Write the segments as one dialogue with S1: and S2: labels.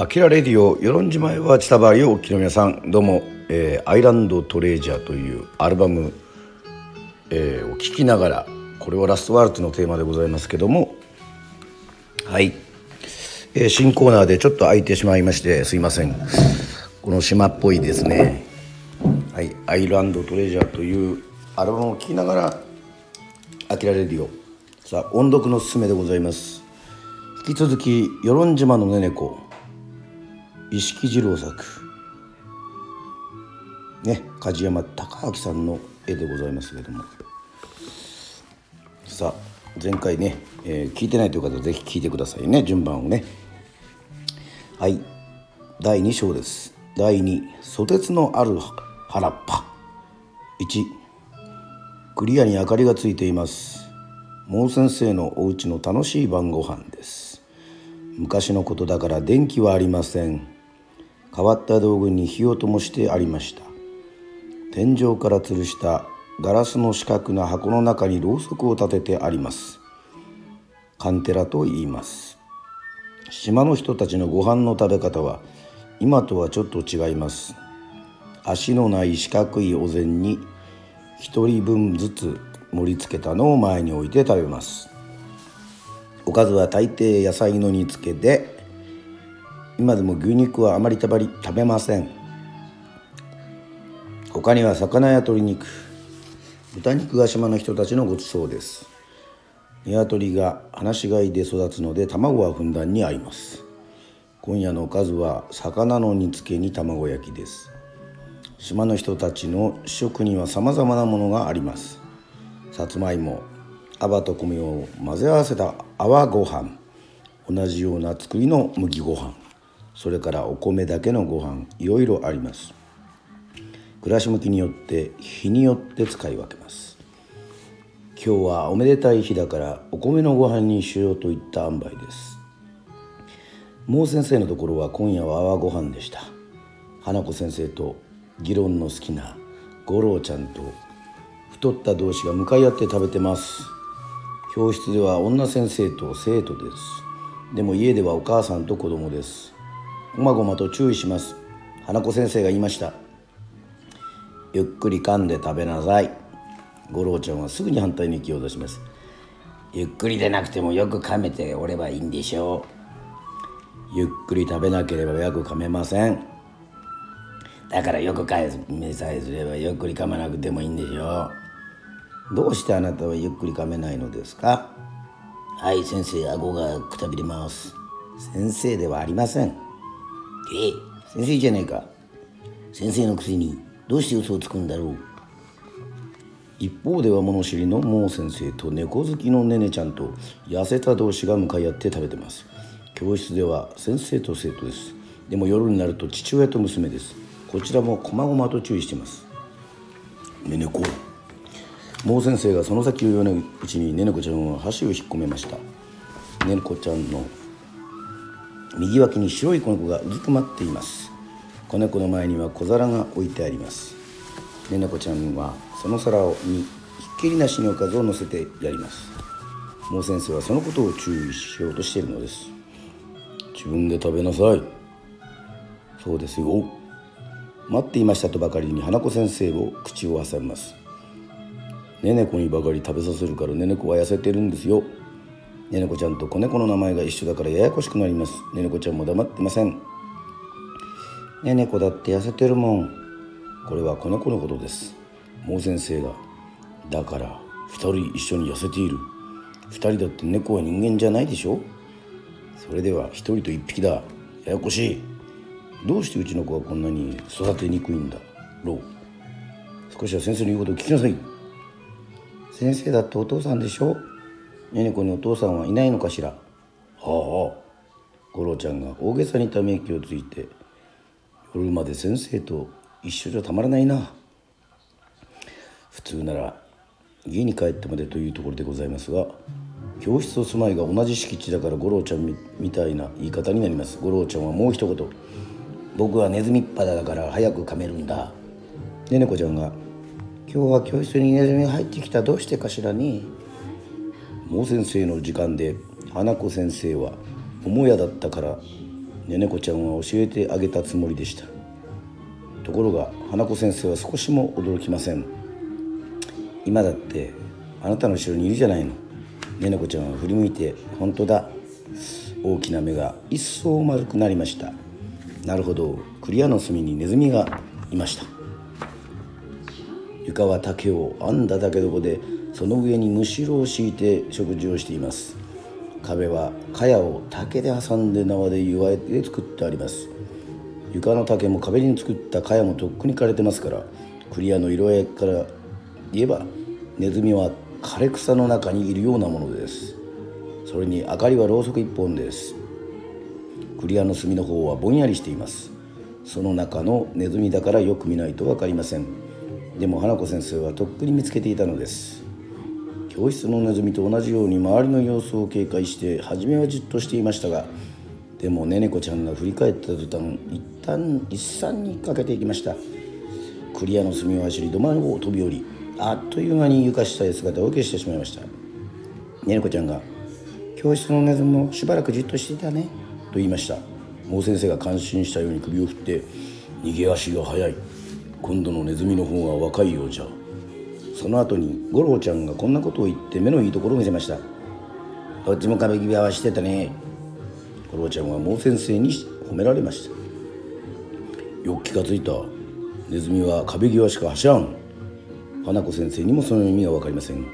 S1: アキラレディオ与論島へは千葉りをおきの皆さん。どうも、えー、アイランドトレジャーというアルバム、えー、を聴きながらこれはラストワールドのテーマでございますけども。はい、えー、新コーナーでちょっと空いてしまいましてすいません。この島っぽいですね。はい。アイランドトレジャーというアルバムを聴きながらアキラレディオさあ音読のすすめでございます。引き続き与論島のねねこ。石木次郎作。ね梶山隆明さんの絵でございますけれども。さあ前回ね、えー、聞いてないという方は是非聞いてくださいね。順番をね。はい。第2章です。第2「ソテツのある原っぱ」1クリアに明かりがついています。毛先生のお家の楽しい晩ご飯です。昔のことだから電気はありません。変わった道具に火を灯してありました。天井から吊るしたガラスの四角な箱の中にろうそくを立ててあります。カンテラと言います。島の人たちのご飯の食べ方は今とはちょっと違います。足のない四角いお膳に一人分ずつ盛り付けたのを前に置いて食べます。おかずは大抵野菜の煮付けで今でも牛肉はあまりたばり食べません。他には魚や鶏肉。豚肉が島の人たちのごちそうです。鶏が放し飼いで育つので卵はふんだんに合います。今夜のおかずは魚の煮付けに卵焼きです。島の人たちの主食には様々なものがあります。さつまいも泡と米を混ぜ合わせた泡ご飯。同じような作りの麦ご飯。それからお米だけのご飯いろいろあります。暮らし向きによって日によって使い分けます。今日はおめでたい日だからお米のご飯にしようといった塩梅です。毛先生のところは今夜は泡ご飯でした。花子先生と議論の好きな五郎ちゃんと太った同士が向かい合って食べてます。教室では女先生と生徒です。でも家ではお母さんと子供です。ごまごまと注意します。花子先生が言いました。ゆっくり噛んで食べなさい。五郎ちゃんはすぐに反対に気を出します。ゆっくりでなくてもよく噛めておればいいんでしょう。ゆっくり食べなければよく噛めません。だからよく噛めさえすればゆっくり噛まなくてもいいんでしょう。どうしてあなたはゆっくり噛めないのですか？はい先生顎がくたびれます。先生ではありません。え先生じゃねえか。先生のくせにどうして嘘をつくんだろう。一方では物知りのモー先生と猫好きのねねちゃんと痩せた同士が向かい合って食べてます。教室では先生と生徒です。でも夜になると父親と娘です。こちらも細々と注意してます。ねねこ。モー先生がその先を言わないうちにねねこちゃんは箸を引っ込めました。ねねこちゃんの右脇に白い子猫がうずくまっています。子猫の前には小皿が置いてあります。ねなこちゃんはその皿をにひっきりなしにおかずを乗せてやります。もう先生はそのことを注意しようとしているのです。自分で食べなさい。そうですよ。待っていましたとばかりに花子先生を口を挟みます。ねねこにばかり食べさせるからねねこは痩せてるんですよ。ねねこちゃんと子猫の名前が一緒だからややこしくなります。ねねこちゃんも黙ってません。ねねこだって痩せてるもん。これは子猫のことです。もう先生がだから二人一緒に痩せている二人だって猫は人間じゃないでしょ。それでは一人と一匹だ。ややこしい。どうしてうちの子はこんなに育てにくいんだろう。少しは先生の言うことを聞きなさい。先生だってお父さんでしょ。ねねこにお父さんはいないのかしら？はあ五郎ちゃんが大げさにため息をついて夜まで先生と一緒じゃたまらないな。普通なら家に帰ってまでというところでございますが教室と住まいが同じ敷地だから五郎ちゃんみたいな言い方になります。五郎ちゃんはもう一言。僕はネズミっ肌だから早く噛めるんだ。ねねこちゃんが今日は教室にネズミが入ってきたどうしてかしらね。毛先生の時間で花子先生は母屋だったからねねこちゃんは教えてあげたつもりでした。ところが花子先生は少しも驚きません。今だってあなたの後ろにいるじゃないの。ねねこちゃんは振り向いて本当だ。大きな目が一層丸くなりました。なるほど。クリアの隅にネズミがいました。床は竹を編んだ竹床でその上にむしろを敷いて食事をしています。壁は茅を竹で挟んで縄で祝いで作ってあります。床の竹も壁に作った茅もとっくに枯れてますからクリアの色合いから言えばネズミは枯れ草の中にいるようなものです。それに明かりはろうそく一本です。クリアの隅の方はぼんやりしています。その中のネズミだからよく見ないと分かりません。でも花子先生はとっくに見つけていたのです。教室のネズミと同じように周りの様子を警戒して初めはじっとしていましたがでもねねこちゃんが振り返った途端一旦一産にかけていきました。クリアの隅を走り土間を飛び降りあっという間に床下へ姿を消してしまいました。ねねこちゃんが「教室のネズミもしばらくじっとしていたね」と言いました。もう先生が感心したように首を振って「逃げ足が速い。今度のネズミの方が若いようじゃ」その後に五郎ちゃんがこんなことを言って目のいいところを見せました「どっちも壁際はしてたね」五郎ちゃんはもう先生に褒められました。よく気がついた。ネズミは壁際しか走らん。花子先生にもその意味が分かりません。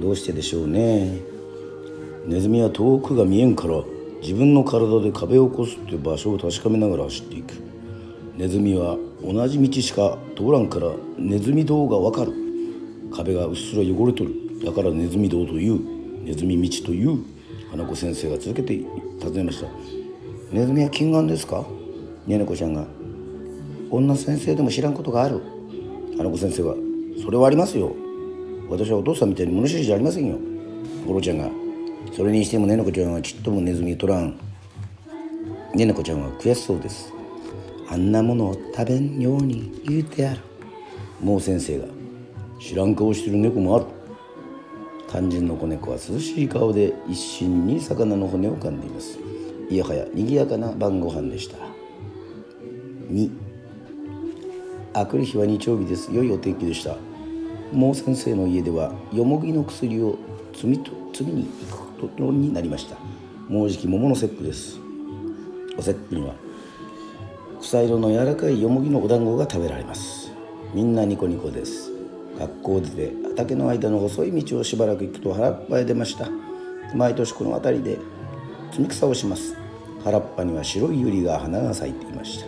S1: どうしてでしょうね。ネズミは遠くが見えんから自分の体で壁を越すって場所を確かめながら走っていく。ネズミは同じ道しか通らんからネズミ道がわかる。壁がうっすら汚れとる。だからネズミ道というネズミ道という花子先生が続けて尋ねました。ネズミは金眼ですか？ねねこちゃんが。女先生でも知らんことがある。花子先生はそれはありますよ。私はお父さんみたいに物知りじゃありませんよ。ゴロちゃんがそれにしてもねねこちゃんはちっともネズミ取らん。ねねこちゃんは悔しそうです。あんなものを食べんように言うてある。もう先生が知らん顔してる猫もある。肝心の子猫は涼しい顔で一心に魚の骨を噛んでいます。いやはや賑やかな晩ご飯でした。2あくる日は日曜日です。良いお天気でした。もう先生の家ではよもぎの薬を摘みと摘みに行くことになりました。もうじき桃の節句です。お節句には草色の柔らかいよもぎのお団子が食べられます。みんなニコニコです。学校出て畑の間の細い道をしばらく行くと原っぱへ出ました。毎年この辺りで摘み草をします。原っぱには白い百合が花が咲いていました。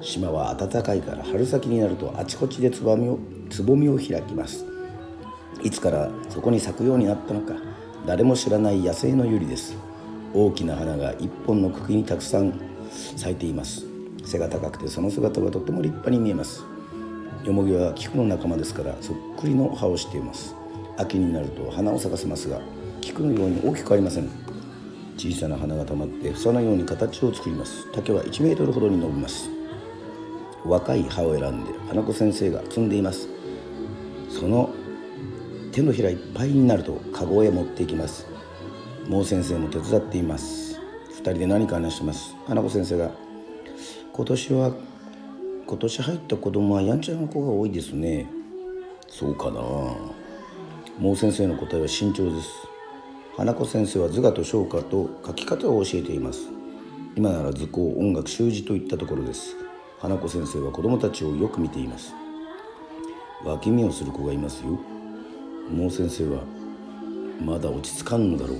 S1: 島は暖かいから春先になるとあちこちでつぼみをつぼみを開きます。いつからそこに咲くようになったのか誰も知らない野生のユリです。大きな花が一本の茎にたくさん咲いています。背が高くてその姿はとても立派に見えます。ヨモギは菊の仲間ですからそっくりの葉をしています。秋になると花を咲かせますが菊のように大きくありません。小さな花がたまって房のように形を作ります。竹は1メートルほどに伸びます。若い葉を選んで花子先生が摘んでいます。その手のひらいっぱいになるとカゴへ持っていきます。もう先生も手伝っています。2人で何か話してます。花子先生が今年は今年入った子供はやんちゃな子が多いですね。そうかな。もう先生の答えは慎重です。花子先生は図画と唱歌と書き方を教えています。今なら図工音楽習字といったところです。花子先生は子供たちをよく見ています。脇見をする子がいますよ。もう先生はまだ落ち着かんのだろう。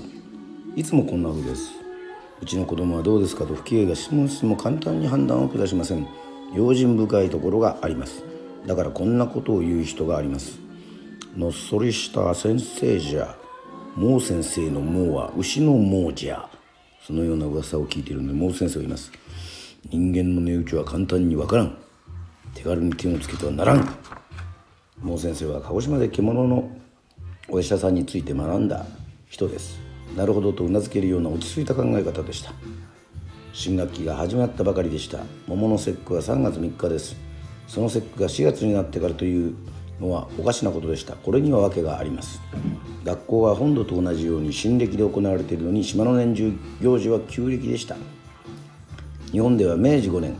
S1: いつもこんな風です。うちの子供はどうですかと不敬が質問しても簡単に判断を下しません。用心深いところがあります。だからこんなことを言う人があります。のっそりした先生じゃもう先生のもうは牛のもうじゃそのような噂を聞いているのでもう先生がいます。人間の値打ちは簡単にわからん。手軽に手をつけてはならん。もう先生は鹿児島で獣のお医者さんについて学んだ人です。なるほどとうなずけるような落ち着いた考え方でした。新学期が始まったばかりでした。桃の節句は3月3日です。その節句が4月になってからというのはおかしなことでした。これには訳があります。学校は本土と同じように新暦で行われているのに島の年中行事は旧暦でした。日本では明治5年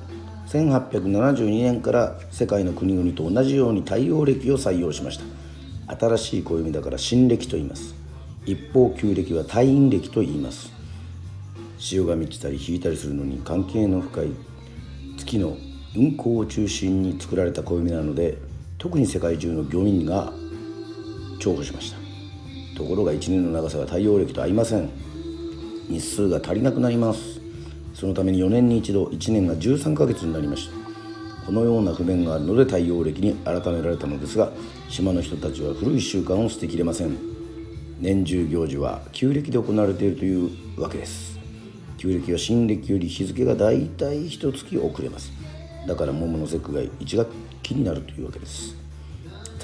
S1: 1872年から世界の国々と同じように太陽暦を採用しました。新しい暦だから新暦と言います。一方旧暦は太陰暦と言います。潮が満ちたり引いたりするのに関係の深い月の運行を中心に作られた暦なので特に世界中の漁民が重宝しました。ところが1年の長さが太陽暦と合いません。日数が足りなくなります。そのために4年に一度1年が13ヶ月になりました。このような不便があるので太陽暦に改められたのですが島の人たちは古い習慣を捨てきれません。年中行事は旧暦で行われているというわけです。旧暦は新暦より日付がだいたい一月遅れます。だから桃の節句が1学期になるというわけです。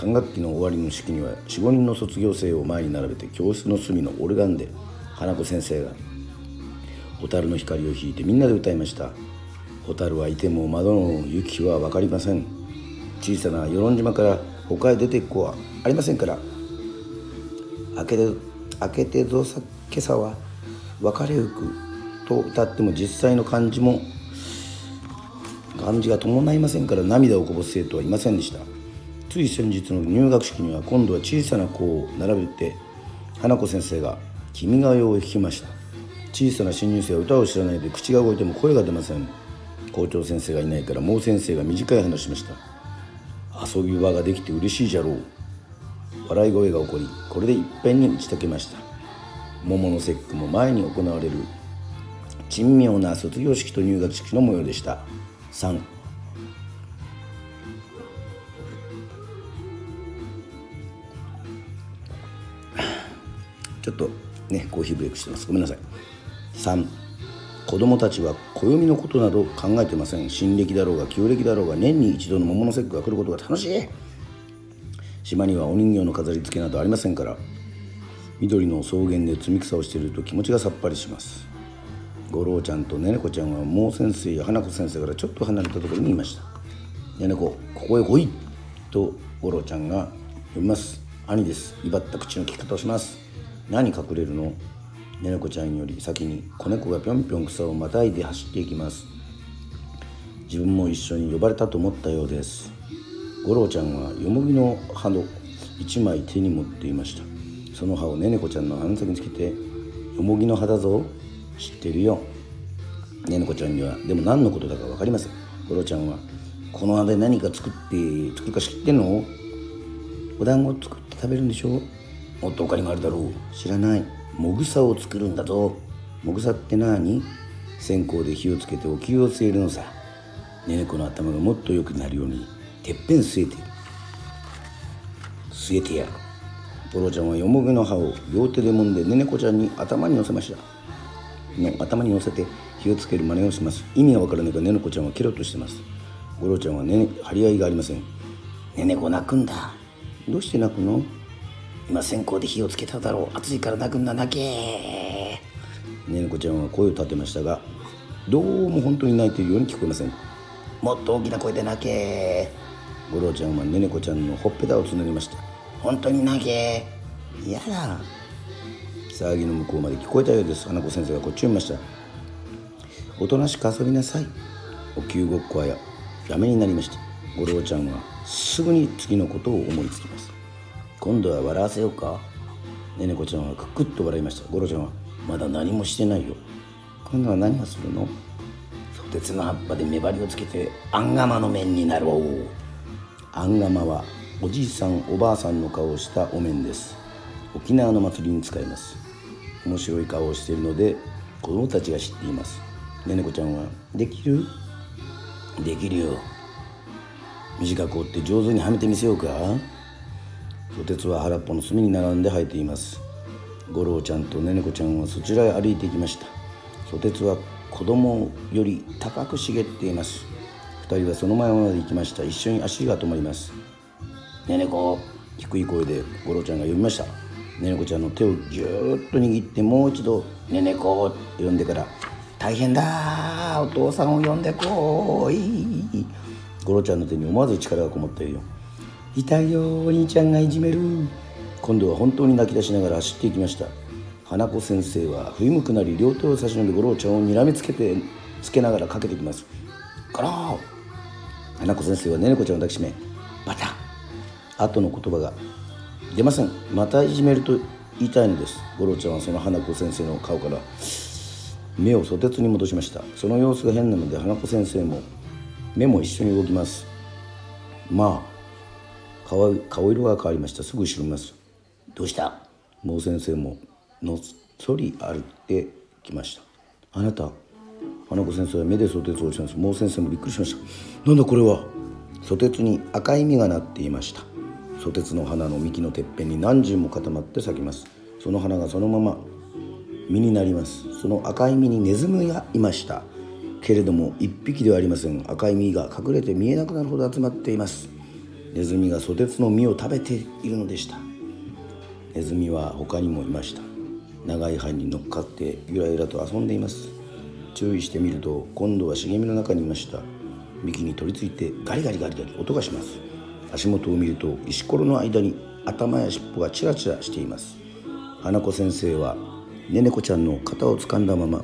S1: 3学期の終わりの式には45人の卒業生を前に並べて教室の隅のオルガンで花子先生が蛍の光を引いてみんなで歌いました蛍はいても窓の雪は分かりません小さな与論島から他へ出ていく子はありませんから開けて開けてぞさ今朝は別れゆくと歌っても実際の漢字も漢字が伴いませんから涙をこぼす生徒はいませんでした。つい先日の入学式には今度は小さな子を並べて花子先生が「君が代」を弾きました。小さな新入生は歌を知らないで口が動いても声が出ません。校長先生がいないからもう先生が短い話しました。遊び場ができて嬉しいじゃろう。笑い声が起こりこれでいっぺんに打ち解けました。桃の節句も前に行われる珍妙な卒業式と入学式の模様でした。3ちょっとねコーヒーブレイクしてます。ごめんなさい。3子供たちは暦のことなど考えてません。新暦だろうが旧暦だろうが年に一度の桃の節句が来ることが楽しい。島にはお人形の飾り付けなどありませんから緑の草原で摘み草をしていると気持ちがさっぱりします。五郎ちゃんとねねこちゃんはもう先生や花子先生からちょっと離れたところにいました。ねねこここへ来いと五郎ちゃんが呼びます。兄です。威張った口の利き方をします。何隠れるの？ねねこちゃんより先に子猫がぴょんぴょん草をまたいで走っていきます。自分も一緒に呼ばれたと思ったようです。五郎ちゃんはよもぎの葉の一枚手に持っていました。その葉をねねこちゃんの鼻先につけて「よもぎの葉だぞ。知ってるよ」ねねこちゃんには。でも何のことだか分かりません。五郎ちゃんは「この葉で何か作って作るか知ってんの？お団子作って食べるんでしょ？もっと他にもあるだろう。知らない。もぐさを作るんだぞ。もぐさって何？線香で火をつけてお灸を据えるのさ。ねねこの頭がもっと良くなるようにてっぺん据えて。据えてやる。ゴロちゃんはよもぎの葉を両手で揉んでねねこちゃんに頭に乗せました。の頭に乗せて火をつける真似をします。意味がわからないかねねこちゃんはケロッとしてます。ゴロちゃんはねね張り合いがありません。ねねこ泣くんだ。どうして泣くの？今線香で火をつけただろう。暑いから泣くんだ。泣けねねこちゃんは声を立てましたがどうも本当に泣いているように聞こえません。もっと大きな声で泣け五郎ちゃんはねねこちゃんのほっぺたをつねりました。本当に泣けやだ。騒ぎの向こうまで聞こえたようです花子先生がこっちを見ましたおとなしく遊びなさいお灸ごっこはややめになりました五郎ちゃんはすぐに次のことを思いつきます今度は笑わせようかねねこちゃんはククッと笑いましたゴロちゃんはまだ何もしてないよ今度は何をするのソテツの葉っぱで目張りをつけてアンガマの面になろうアンガマはおじいさんおばあさんの顔をしたお面です沖縄の祭りに使います面白い顔をしているので子供たちが知っています。ねねこちゃんはできる？できるよ。短く折って上手にはめてみせようか。ソテツは原っぽの隅に並んで生えています。五郎ちゃんとねねこちゃんはそちらへ歩いていきました。ソテツは子供より高く茂っています。二人はその前まで行きました。一緒に足が止まります。ねねこ低い声で五郎ちゃんが呼びましたねねこちゃんの手をぎゅーっと握ってもう一度「ねねこ」って呼んでから「大変だお父さんを呼んでこい」五郎ちゃんの手に思わず力がこもったよ。痛いよお兄ちゃんがいじめる。今度は本当に泣き出しながら走っていきました。花子先生は振り向くなり両手を差し伸べ五郎ちゃんをにらみつけてつけながらかけてきます。ゴロー。花子先生はねねこちゃんを抱きしめバタ後の言葉が出ません。またいじめると言いたいのです。五郎ちゃんはその花子先生の顔から目を蘇鉄に戻しました。その様子が変なので花子先生も目も一緒に動きます。まあ顔顔色が変わりました。すぐ後ろ見ます。どうした？もう先生ものっそり歩いてきました。あなた花子先生は目で蘇鉄をしたんです。もう先生もびっくりしました。なんだこれは？蘇鉄に赤い実がなっていました。蘇鉄の花の幹のてっぺんに何十も固まって咲きます。その花がそのまま実になります。その赤い実にネズミがいました。けれども一匹ではありません。赤い実が隠れて見えなくなるほど集まっています。ネズミがソテツの実を食べているのでした。ネズミは他にもいました。長い針に乗っかってゆらゆらと遊んでいます。注意してみると今度は茂みの中にいました。幹に取り付いてガリガリガリガリ音がします。足元を見ると石ころの間に頭や尻尾がチラチラしています。花子先生はねねこちゃんの肩を掴んだまま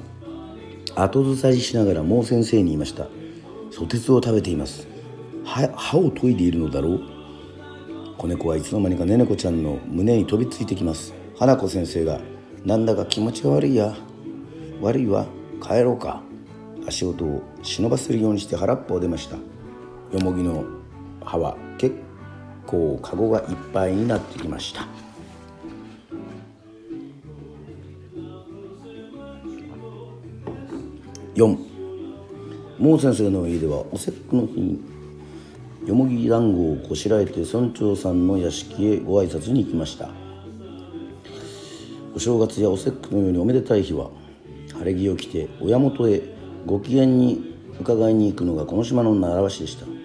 S1: 後ずさりしながらもう先生に言いました「ソテツを食べています」歯を研いでいるのだろう？子猫はいつの間にかねねこちゃんの胸に飛びついてきます。花子先生が「なんだか気持ちが悪いや。悪いわ。帰ろうか」足音を忍ばせるようにして腹っぽを出ました。よもぎの葉は結構カゴがいっぱいになってきました。4モー先生の家ではお節句の日によもぎ団子をこしらえて村長さんの屋敷へご挨拶に行きました。お正月やお節句のようにおめでたい日は晴れ着を着て親元へご機嫌に伺いに行くのがこの島の習わしでした。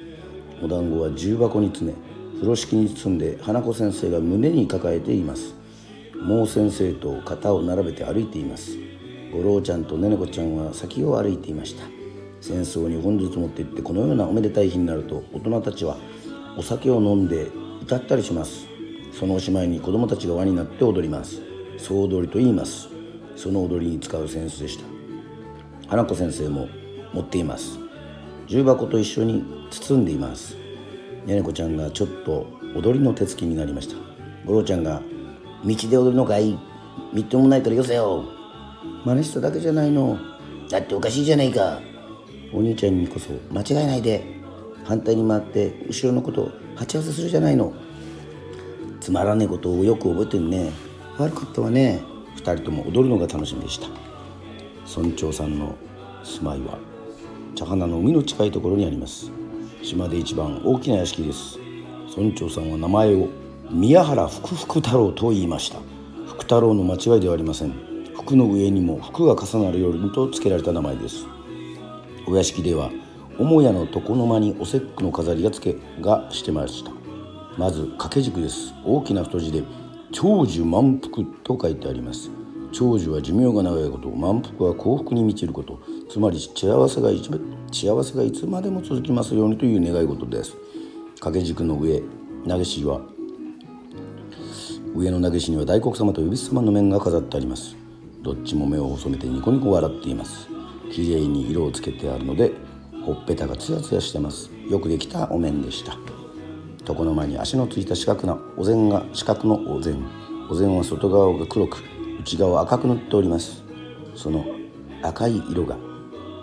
S1: お団子は重箱に詰め風呂敷に包んで花子先生が胸に抱えています。もう先生と肩を並べて歩いています。五郎ちゃんとねねこちゃんは先を歩いていました。戦争に本日持って行ってこのようなおめでたい日になると大人たちはお酒を飲んで歌ったりします。そのおしまいに子供たちが輪になって踊ります。総踊りと言います。その踊りに使う扇子でした。花子先生も持っています。重箱と一緒に包んでいます。ねねこちゃんがちょっと踊りの手つきになりました。五郎ちゃんが「道で踊るのかい。みっともないからよせよ真似しただけじゃないの。だっておかしいじゃないか。お兄ちゃんにこそ間違えないで。反対に回って後ろのことを鉢合わせするじゃないの。つまらねえことをよく覚えてるね。悪かったわね。2人とも踊るのが楽しみでした。村長さんの住まいは茶花の海の近いところにあります。島で一番大きな屋敷です。村長さんは名前を宮原福福太郎と言いました。福太郎の間違いではありません。服の上にも服が重なるようにと付けられた名前です。お屋敷では母屋の床の間にお節句の飾りが付けがしてました。まず掛け軸です。大きな太字で長寿満腹と書いてあります。長寿は寿命が長いこと満腹は幸福に満ちること。つまり幸せが一幸せがいつまでも続きますようにという願い事です。掛け軸の上投げ師は上の投げ師には大黒様と恵比寿様の面が飾ってあります。どっちも目を細めてニコニコ笑っています。きれいに色をつけてあるのでほっぺたがツヤツヤしてます。よくできたお面でした。床の間に足のついた四角なお膳が四角のお膳。お膳は外側が黒く内側赤く塗っております。その赤い色が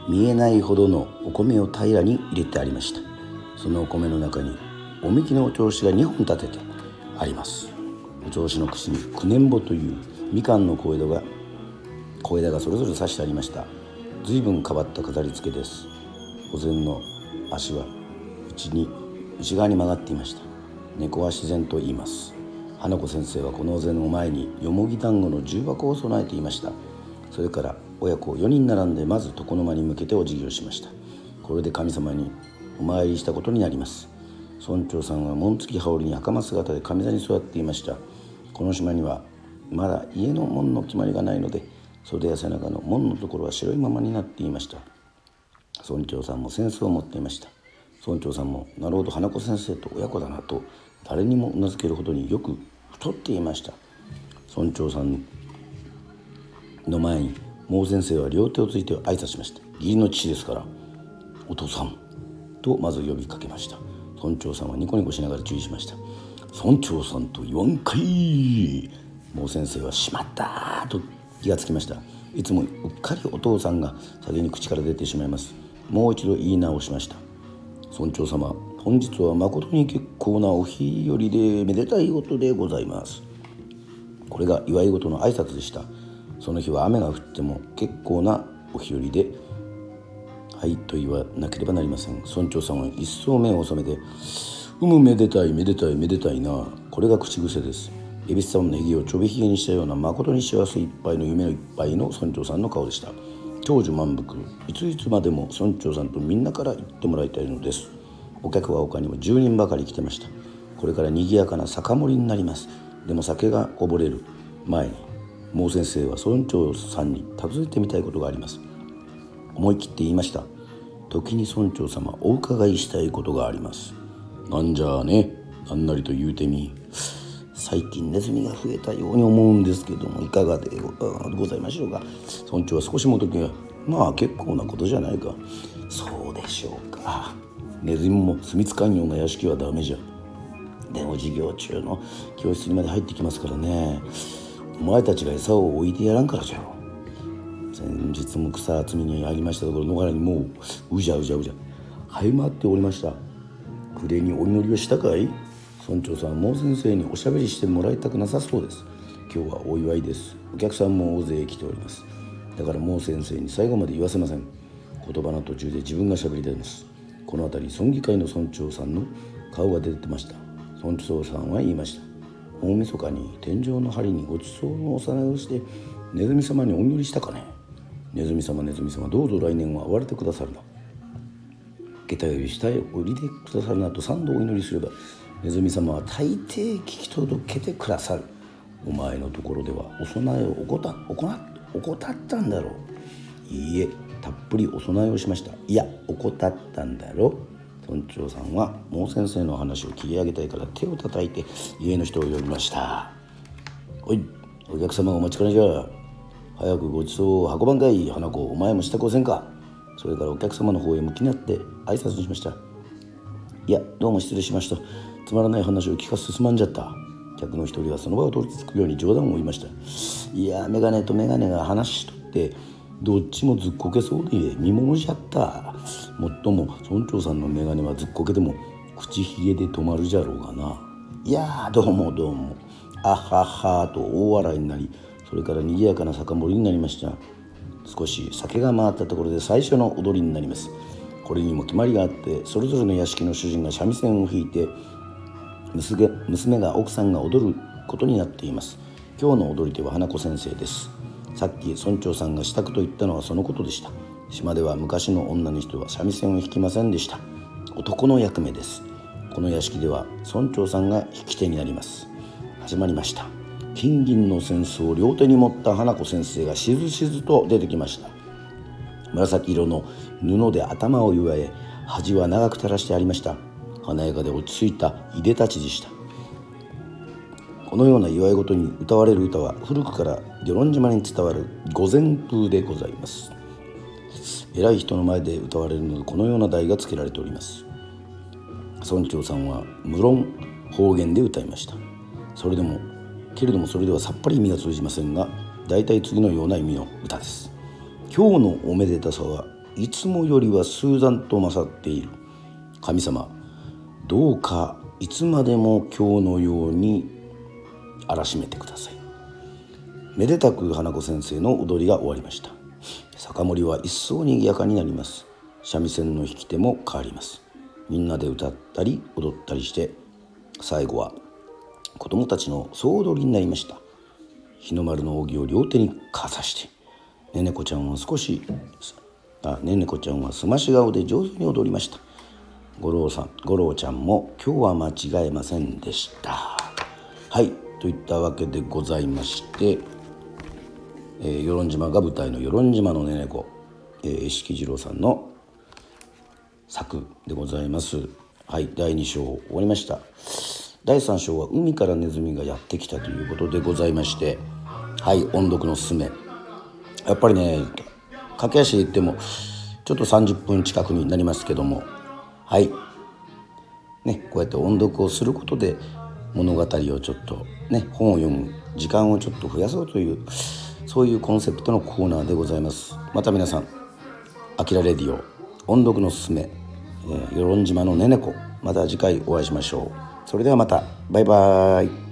S1: 見えないほどのお米を平らに入れてありました。そのお米の中におみきのお調子が2本立ててあります。お調子の口に九年穂というみかんの小枝が小枝がそれぞれ刺してありました。随分変わった飾り付けです。お膳の足は内に内側に曲がっていました。猫足膳と言います。花子先生はこのお膳を前によもぎ団子の重箱を備えていました。それから親子4人並んでまず床の間に向けてお辞儀をしました。これで神様にお参りしたことになります。村長さんは紋付き羽織に袴姿で上座に座っていました。この島にはまだ家の門の決まりがないので袖や背中の門のところは白いままになっていました。村長さんも扇子を持っていました。村長さんもなるほど花子先生と親子だなと誰にもうなずけるほどによく太っていました。村長さんの前に毛先生は両手をついて挨拶しました義理の父ですからお父さんとまず呼びかけました。村長さんはニコニコしながら注意しました。村長さんと言わんかいもう先生はしまったと気がつきました。いつもうっかりお父さんが先に口から出てしまいます。もう一度言い直しました。村長様本日は誠に結構なお日和でめでたいことでございます。これが祝い事の挨拶でした。その日は雨が降っても結構なお日和ではいと言わなければなりません。村長さんは一層目を染めてうむめでたいめでたいめでたいな。これが口癖です。恵比寿様のひげをちょびひげにしたような誠に幸せいっぱいの夢のいっぱいの村長さんの顔でした。長寿満腹。いついつまでも村長さんとみんなから言ってもらいたいのです。お客は他にも10人ばかり来てました。これから賑やかな酒盛りになります。でも酒がこぼれる前にもう先生は村長さんに尋ねてみたいことがあります。思い切って言いました。時に村長様お伺いしたいことがあります。なんじゃあねなんなりと言うてみ最近ネズミが増えたように思うんですけどもいかがでございましょうか。村長は少しも時はまあ結構なことじゃないか。そうでしょうか。ネズミも住みつかんような屋敷はダメじゃ。でも授業中の教室にまで入ってきますからね。お前たちが餌を置いてやらんからじゃろ。先日も草摘みにありましたところ野原にもううじゃうじゃうじゃ。はい回っておりました。暮れにお祈りをしたかい？村長さんもう先生におしゃべりしてもらいたくなさそうです。今日はお祝いです。お客さんも大勢来ております。だからもう先生に最後まで言わせません。言葉の途中で自分がしゃべり出ます。この辺り村議会の村長さんの顔が出てました。村長さんは言いました。大晦日に天井の針にごちそうのおさらいをしてネズミ様にお祈りしたかね？ネズミ様ネズミ様どうぞ来年は哀れてくださるな。下駄より下へ降りてくださるなと三度お祈りすればネズミ様は大抵聞き届けてくださる。お前のところではお供えを怠怠ったんだろう。いいえたっぷりお供えをしました。いや怠ったんだろう。村長さんはもう先生の話を切り上げたいから手を叩いて家の人を呼びました。おいお客様お待ちかねじゃ早くごちそうを運ばんかい花子お前も支度をせんか。それからお客様の方へ向きになって挨拶にしました。いやどうも失礼しました。つまらない話を聞かせてすまんじゃった。客の一人はその場を取りつくように冗談を言いました。いや眼鏡と眼鏡が話しとってどっちもずっこけそうで見物じゃった。もっとも村長さんの眼鏡はずっこけても口ひげで止まるじゃろうがな。いやどうもどうも。あははと大笑いになりそれから賑やかな酒盛りになりました。少し酒が回ったところで最初の踊りになります。これにも決まりがあってそれぞれの屋敷の主人が三味線を弾いて娘娘が奥さんが踊ることになっています。今日の踊り手は花子先生です。さっき村長さんが支度と言ったのはそのことでした。島では昔の女の人は三味線を弾きませんでした。男の役目です。この屋敷では村長さんが引き手になります。始まりました。金銀の扇子を両手に持った花子先生がしずしずと出てきました。紫色の布で頭を祝え端は長く垂らしてありました。華やかで落ち着いたいでたちでした。このような祝い事に歌われる歌は古くから与論島に伝わる御前風でございます。偉い人の前で歌われるのでこのような題が付けられております。村長さんは無論方言で歌いました。それでもけれどもそれではさっぱり意味が通じませんが大体次のような意味の歌です。今日のおめでたさはいつもよりは数段と勝っている。神様どうかいつまでも今日のようにしめてください。めでたく花子先生の踊りが終わりました。酒盛りは一層にぎやかになります。三味線の引き手も変わります。みんなで歌ったり踊ったりして最後は子供たちの総踊りになりました。日の丸の扇を両手にかざしてねねこちゃんは少しあねねこちゃんはすまし顔で上手に踊りました。五郎さん五郎ちゃんも今日は間違えませんでした。はい。といったわけでございましてえー、与論島が舞台の与論島のねねこ、えー、石木次郎さんの作でございます。はい第2章終わりました。第3章は海からネズミがやってきたということでございましてはい音読のすすめ。やっぱりね駆け足で言ってもちょっと30分近くになりますけどもはい。ねこうやって音読をすることで物語をちょっとね本を読む時間をちょっと増やそうというそういうコンセプトのコーナーでございます。また皆さん「あきらレディオ音読のすすめ」えー、与論島のねねこまた次回お会いしましょう。それではまた。バイバーイ。